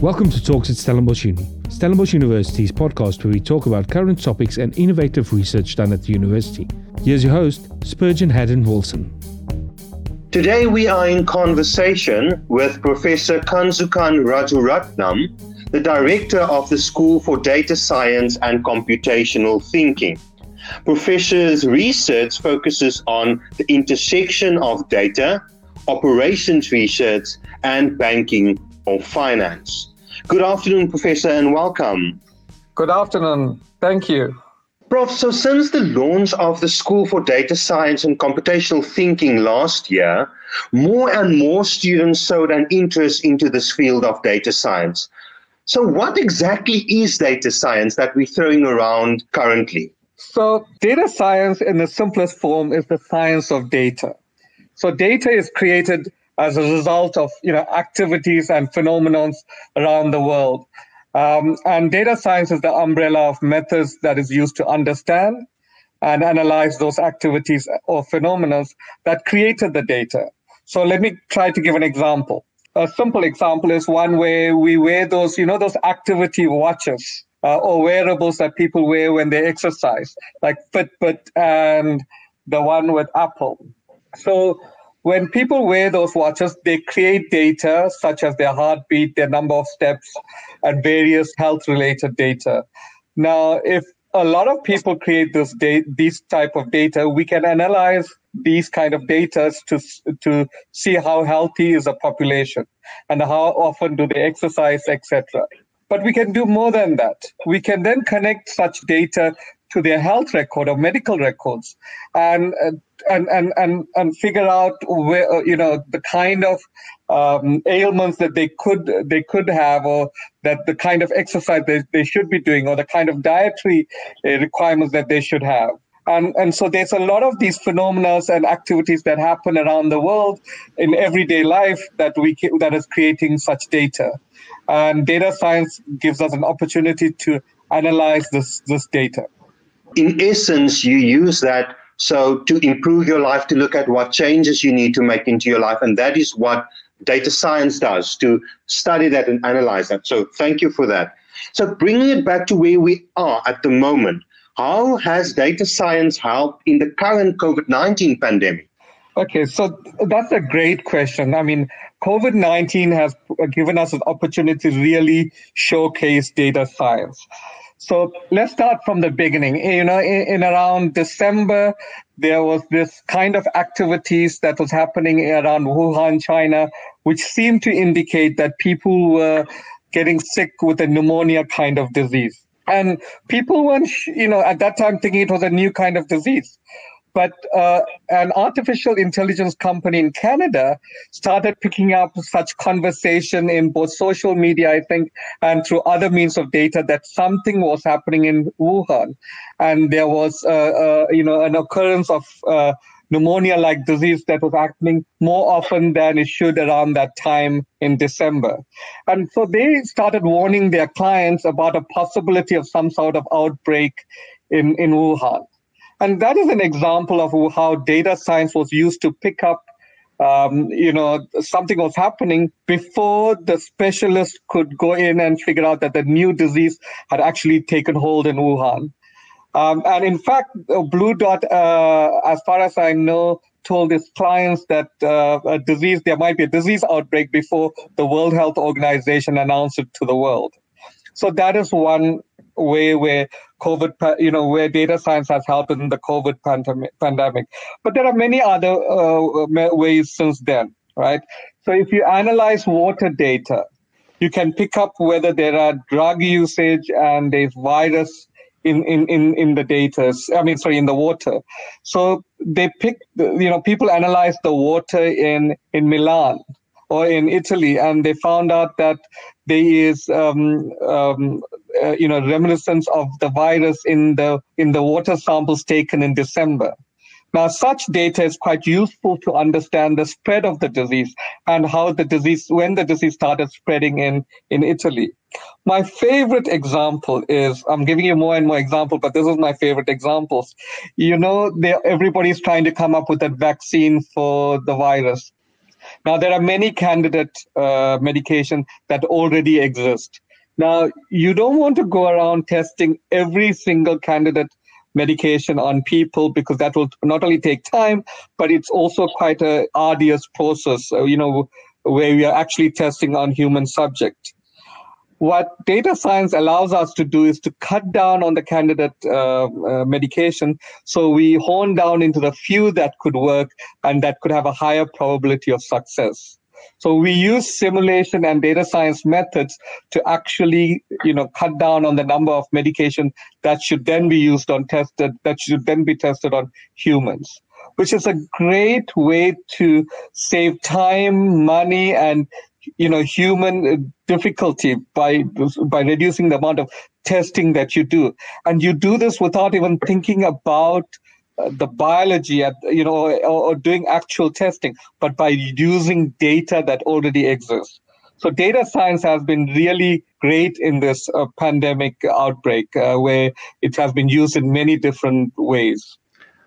Welcome to Talks at Stellenbosch Uni, Stellenbosch University's podcast where we talk about current topics and innovative research done at the university. Here's your host, Spurgeon Haddon Wilson. Today we are in conversation with Professor Kanshukan Rajaratnam, the director of the School for Data Science and Computational Thinking. Professor's research focuses on the intersection of data, operations research, and banking or finance. Good afternoon, Professor, and welcome. Good afternoon. Thank you. Prof, so since the launch of the School for Data Science and Computational Thinking last year, more and more students showed an interest into this field of data science. So, what exactly is data science that we're throwing around currently? So, data science in the simplest form is the science of data. So, data is created as a result of you know activities and phenomena around the world. Um, and data science is the umbrella of methods that is used to understand and analyze those activities or phenomena that created the data. So let me try to give an example. A simple example is one where we wear those, you know, those activity watches uh, or wearables that people wear when they exercise, like Fitbit and the one with Apple. So when people wear those watches, they create data such as their heartbeat, their number of steps, and various health related data. Now, if a lot of people create this da- these type of data, we can analyze these kind of data to, to see how healthy is a population and how often do they exercise, etc. But we can do more than that. We can then connect such data to their health record or medical records and and and and, and figure out where uh, you know the kind of um, ailments that they could they could have or that the kind of exercise they, they should be doing or the kind of dietary uh, requirements that they should have. And and so there's a lot of these phenomena and activities that happen around the world in everyday life that we that is creating such data. And data science gives us an opportunity to analyze this this data in essence, you use that so to improve your life, to look at what changes you need to make into your life. And that is what data science does to study that and analyze that. So thank you for that. So bringing it back to where we are at the moment, how has data science helped in the current COVID 19 pandemic? Okay, so that's a great question. I mean, COVID 19 has given us an opportunity to really showcase data science. So let's start from the beginning. Eh, you know, in, in, around December, there was this kind of activities that was happening around Wuhan, China, which seemed to indicate that people were getting sick with a pneumonia kind of disease. And people weren't, you know, at that time thinking it was a new kind of disease. But uh, an artificial intelligence company in Canada started picking up such conversation in both social media, I think, and through other means of data that something was happening in Wuhan, and there was, uh, uh, you know, an occurrence of uh, pneumonia-like disease that was happening more often than it should around that time in December. And so they started warning their clients about a possibility of some sort of outbreak in, in Wuhan. And that is an example of how data science was used to pick up, um, you know, something was happening before the specialist could go in and figure out that the new disease had actually taken hold in Wuhan. Um, and in fact, BlueDot, uh, as far as I know, told its clients that uh, a disease, there might be a disease outbreak before the World Health Organization announced it to the world. So that is one way where COVID, you know, where data science has helped in the COVID pandemic. But there are many other uh, ways since then, right? So if you analyze water data, you can pick up whether there are drug usage and there's virus in, in, in, in the data. I mean, sorry, in the water. So they pick, you know, people analyze the water in, in Milan or in Italy, and they found out that there is um, um, uh, you know reminiscence of the virus in the in the water samples taken in December. Now, such data is quite useful to understand the spread of the disease and how the disease, when the disease started spreading in, in Italy. My favorite example is, I'm giving you more and more examples, but this is my favorite examples. You know, everybody's trying to come up with a vaccine for the virus. Now, there are many candidate uh, medication that already exist. Now, you don't want to go around testing every single candidate medication on people because that will not only take time, but it's also quite a arduous process, uh, you know, where we are actually testing on human subject. What data science allows us to do is to cut down on the candidate uh, uh, medication. So we hone down into the few that could work and that could have a higher probability of success. So we use simulation and data science methods to actually, you know, cut down on the number of medication that should then be used on tested, that should then be tested on humans, which is a great way to save time, money, and you know human difficulty by by reducing the amount of testing that you do. And you do this without even thinking about the biology at you know or, or doing actual testing but by using data that already exists. So data science has been really great in this uh, pandemic outbreak uh, where it has been used in many different ways.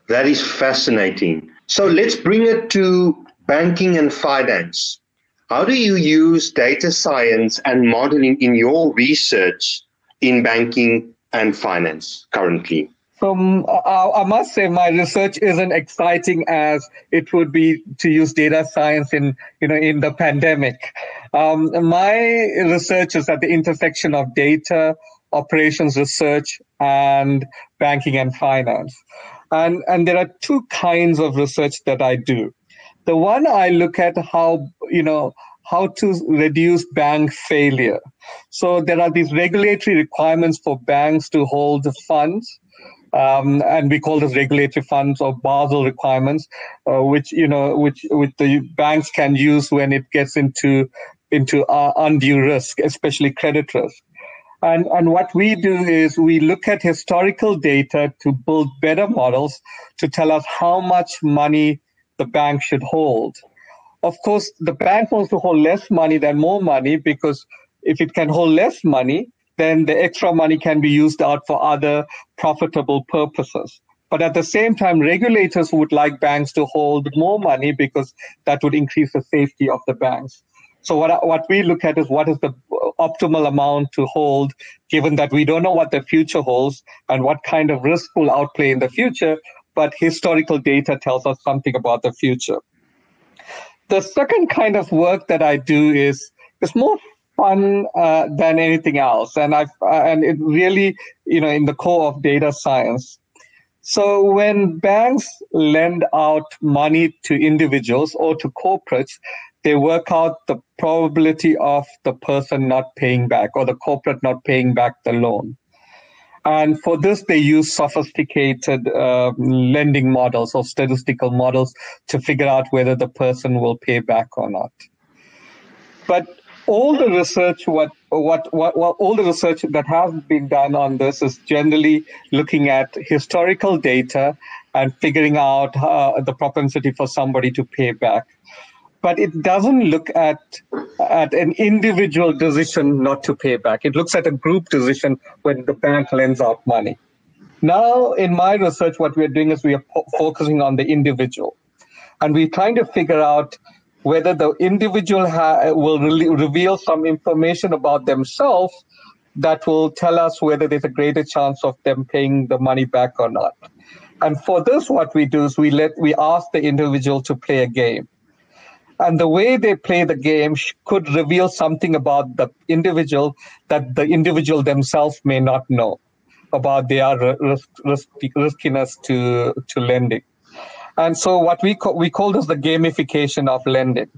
That is fascinating. So let's bring it to banking and finance how do you use data science and modeling in your research in banking and finance currently? From I, must say my research isn't exciting as it would be to use data science in you know in the pandemic. Um, my research is at the intersection of data operations research and banking and finance. And and there are two kinds of research that i do the one i look at how you know how to reduce bank failure so there are these regulatory requirements for banks to hold funds um, and we call this regulatory funds or Basel requirements, uh, which you know, which which the banks can use when it gets into into uh, undue risk, especially credit risk. And and what we do is we look at historical data to build better models to tell us how much money the bank should hold. Of course, the bank wants to hold less money than more money because if it can hold less money, then the extra money can be used out for other profitable purposes. But at the same time, regulators would like banks to hold more money because that would increase the safety of the banks. So what what we look at is what is the optimal amount to hold, given that we don't know what the future holds and what kind of risk will outplay in the future, but historical data tells us something about the future. The second kind of work that I do is is more fun uh, than anything else, and I uh, and it really you know in the core of data science. So when banks lend out money to individuals or to corporates, they work out the probability of the person not paying back or the corporate not paying back the loan. And for this, they use sophisticated uh, lending models or statistical models to figure out whether the person will pay back or not. But all the research what, what what what all the research that has been done on this is generally looking at historical data and figuring out uh, the propensity for somebody to pay back but it doesn't look at at an individual decision not to pay back it looks at a group decision when the bank lends out money now in my research what we're doing is we are po- focusing on the individual and we're trying to figure out whether the individual ha- will re- reveal some information about themselves that will tell us whether there's a greater chance of them paying the money back or not. And for this, what we do is we let we ask the individual to play a game. And the way they play the game could reveal something about the individual that the individual themselves may not know about their risk, risk, riskiness to, to lending. And so what we call, we call this the gamification of lending,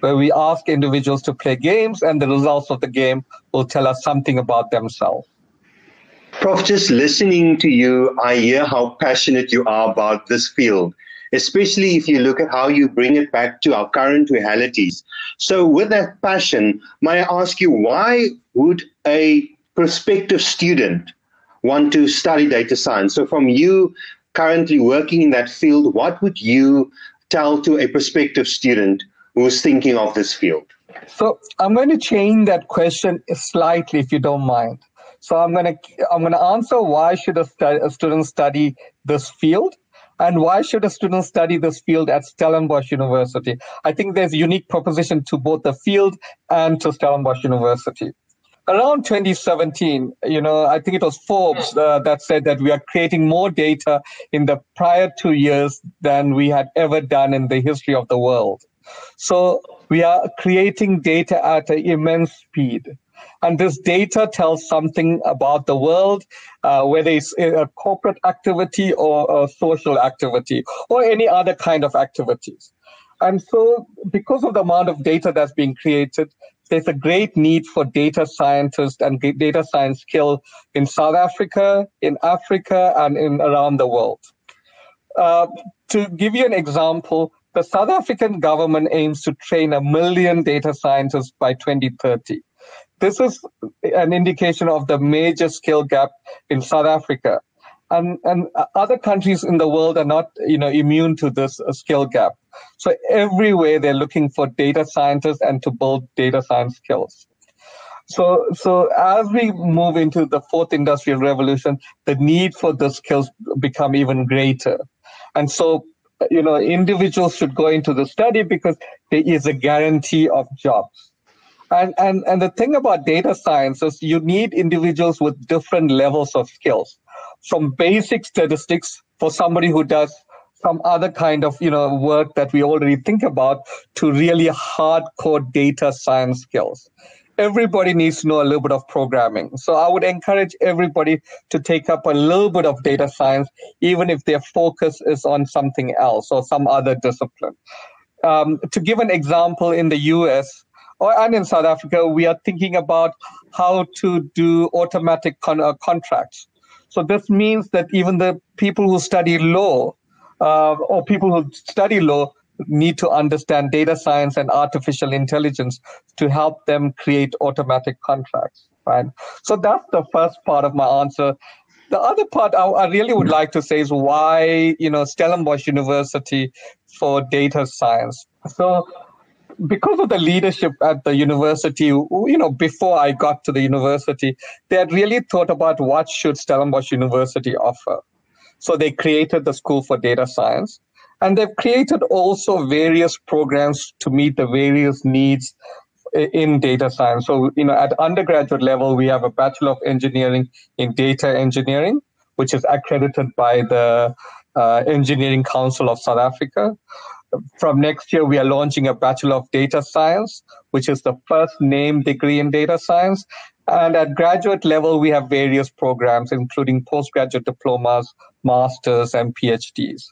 where we ask individuals to play games and the results of the game will tell us something about themselves. Prof, just listening to you, I hear how passionate you are about this field, especially if you look at how you bring it back to our current realities. So, with that passion, may I ask you, why would a prospective student want to study data science? So, from you currently working in that field, what would you tell to a prospective student who's thinking of this field? So I'm going to change that question slightly, if you don't mind. So I'm going to I'm going to answer why should a, stu- a student study this field, And why should a student study this field at Stellenbosch University? I think there's unique proposition to both the field and to Stellenbosch University. Around 2017, you know, I think it was Forbes uh, that said that we are creating more data in the prior two years than we had ever done in the history of the world. So we are creating data at an immense speed. And this data tells something about the world, uh, whether it's a corporate activity or a social activity or any other kind of activities. And so, because of the amount of data that's being created, there's a great need for data scientists and data science skill in South Africa, in Africa, and in around the world. Uh, to give you an example, the South African government aims to train a million data scientists by 2030. This is an indication of the major skill gap in South Africa. And, and other countries in the world are not you know, immune to this uh, skill gap. So everywhere they're looking for data scientists and to build data science skills. So, so as we move into the fourth industrial revolution, the need for the skills become even greater. And so you know, individuals should go into the study because there is a guarantee of jobs. And, and, and the thing about data science is you need individuals with different levels of skills from basic statistics for somebody who does some other kind of you know work that we already think about to really hardcore data science skills everybody needs to know a little bit of programming. So I would encourage everybody to take up a little bit of data science, even if their focus is on something else or some other discipline. Um, to give an example, in the US and in South Africa, we are thinking about how to do automatic con- uh, contracts. So this means that even the people who study law uh, or people who study law need to understand data science and artificial intelligence to help them create automatic contracts right? So that's the first part of my answer. The other part I, I really would like to say is why you know stellenbosch university for data science. So because of the leadership at the university, you know, before I got to the university, they had really thought about what should Stellenbosch University offer. So they created the School for Data Science. And they've created also various programs to meet the various needs in data science. So, you know, at undergraduate level, we have a Bachelor of Engineering in Data Engineering, which is accredited by the uh, Engineering Council of South Africa. From next year, we are launching a Bachelor of Data Science, which is the first named degree in data science. And at graduate level, we have various programs, including postgraduate diplomas, masters, and PhDs.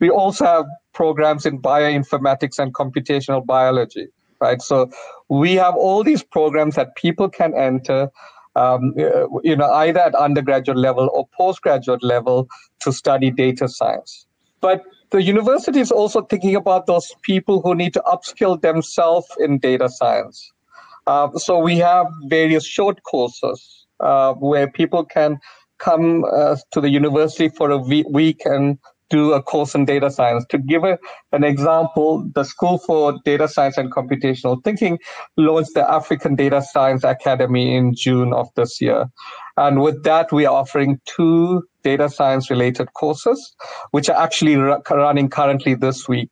We also have programs in bioinformatics and computational biology, right? So we have all these programs that people can enter, um, you know, either at undergraduate level or postgraduate level to study data science. But the university is also thinking about those people who need to upskill themselves in data science. Uh, so we have various short courses uh, where people can come uh, to the university for a week and do a course in data science. To give a, an example, the School for Data Science and Computational Thinking launched the African Data Science Academy in June of this year. And with that, we are offering two data science related courses, which are actually running currently this week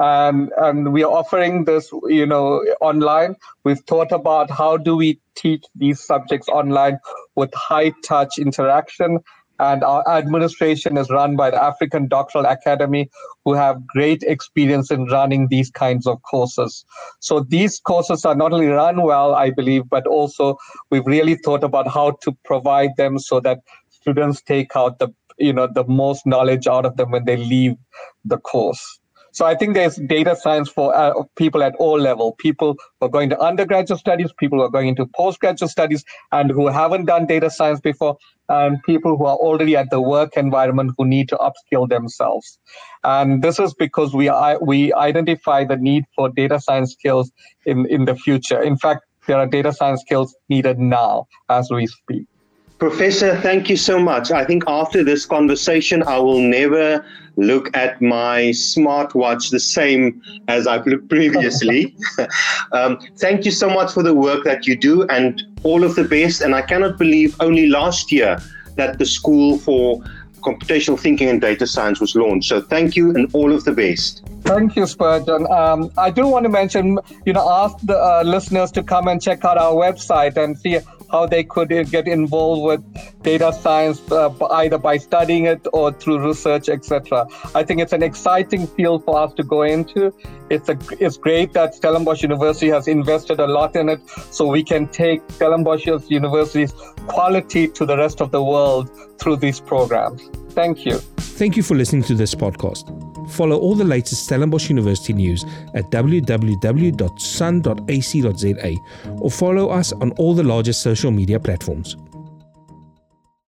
and and we are offering this you know online we've thought about how do we teach these subjects online with high touch interaction and our administration is run by the African Doctoral Academy, who have great experience in running these kinds of courses. So these courses are not only run well, I believe, but also we've really thought about how to provide them so that students take out the you know the most knowledge out of them when they leave the course. So I think there's data science for uh, people at all level. People who are going to undergraduate studies, people who are going into postgraduate studies, and who haven't done data science before, and people who are already at the work environment who need to upskill themselves. And this is because we are, we identify the need for data science skills in in the future. In fact, there are data science skills needed now as we speak. Professor, thank you so much. I think after this conversation, I will never look at my smartwatch the same as I've looked previously. um, thank you so much for the work that you do and all of the best. And I cannot believe only last year that the School for computational thinking and data science was launched. So thank you and all of the best. Thank you, Spurgeon. Um, I do want to mention, you know, ask the uh, listeners to come and check out our website and see how they could get involved with data science uh, either by studying it or through research, etc. I think it's an exciting field for us to go into. It's a it's great that Stellenbosch University has invested a lot in it, so we can take Stellenbosch University's quality to the rest of the world through these programs. Thank you. Thank you for listening to this podcast. Follow all the latest Stellenbosch University news at www.sun.ac.za or follow us on all the largest social media platforms.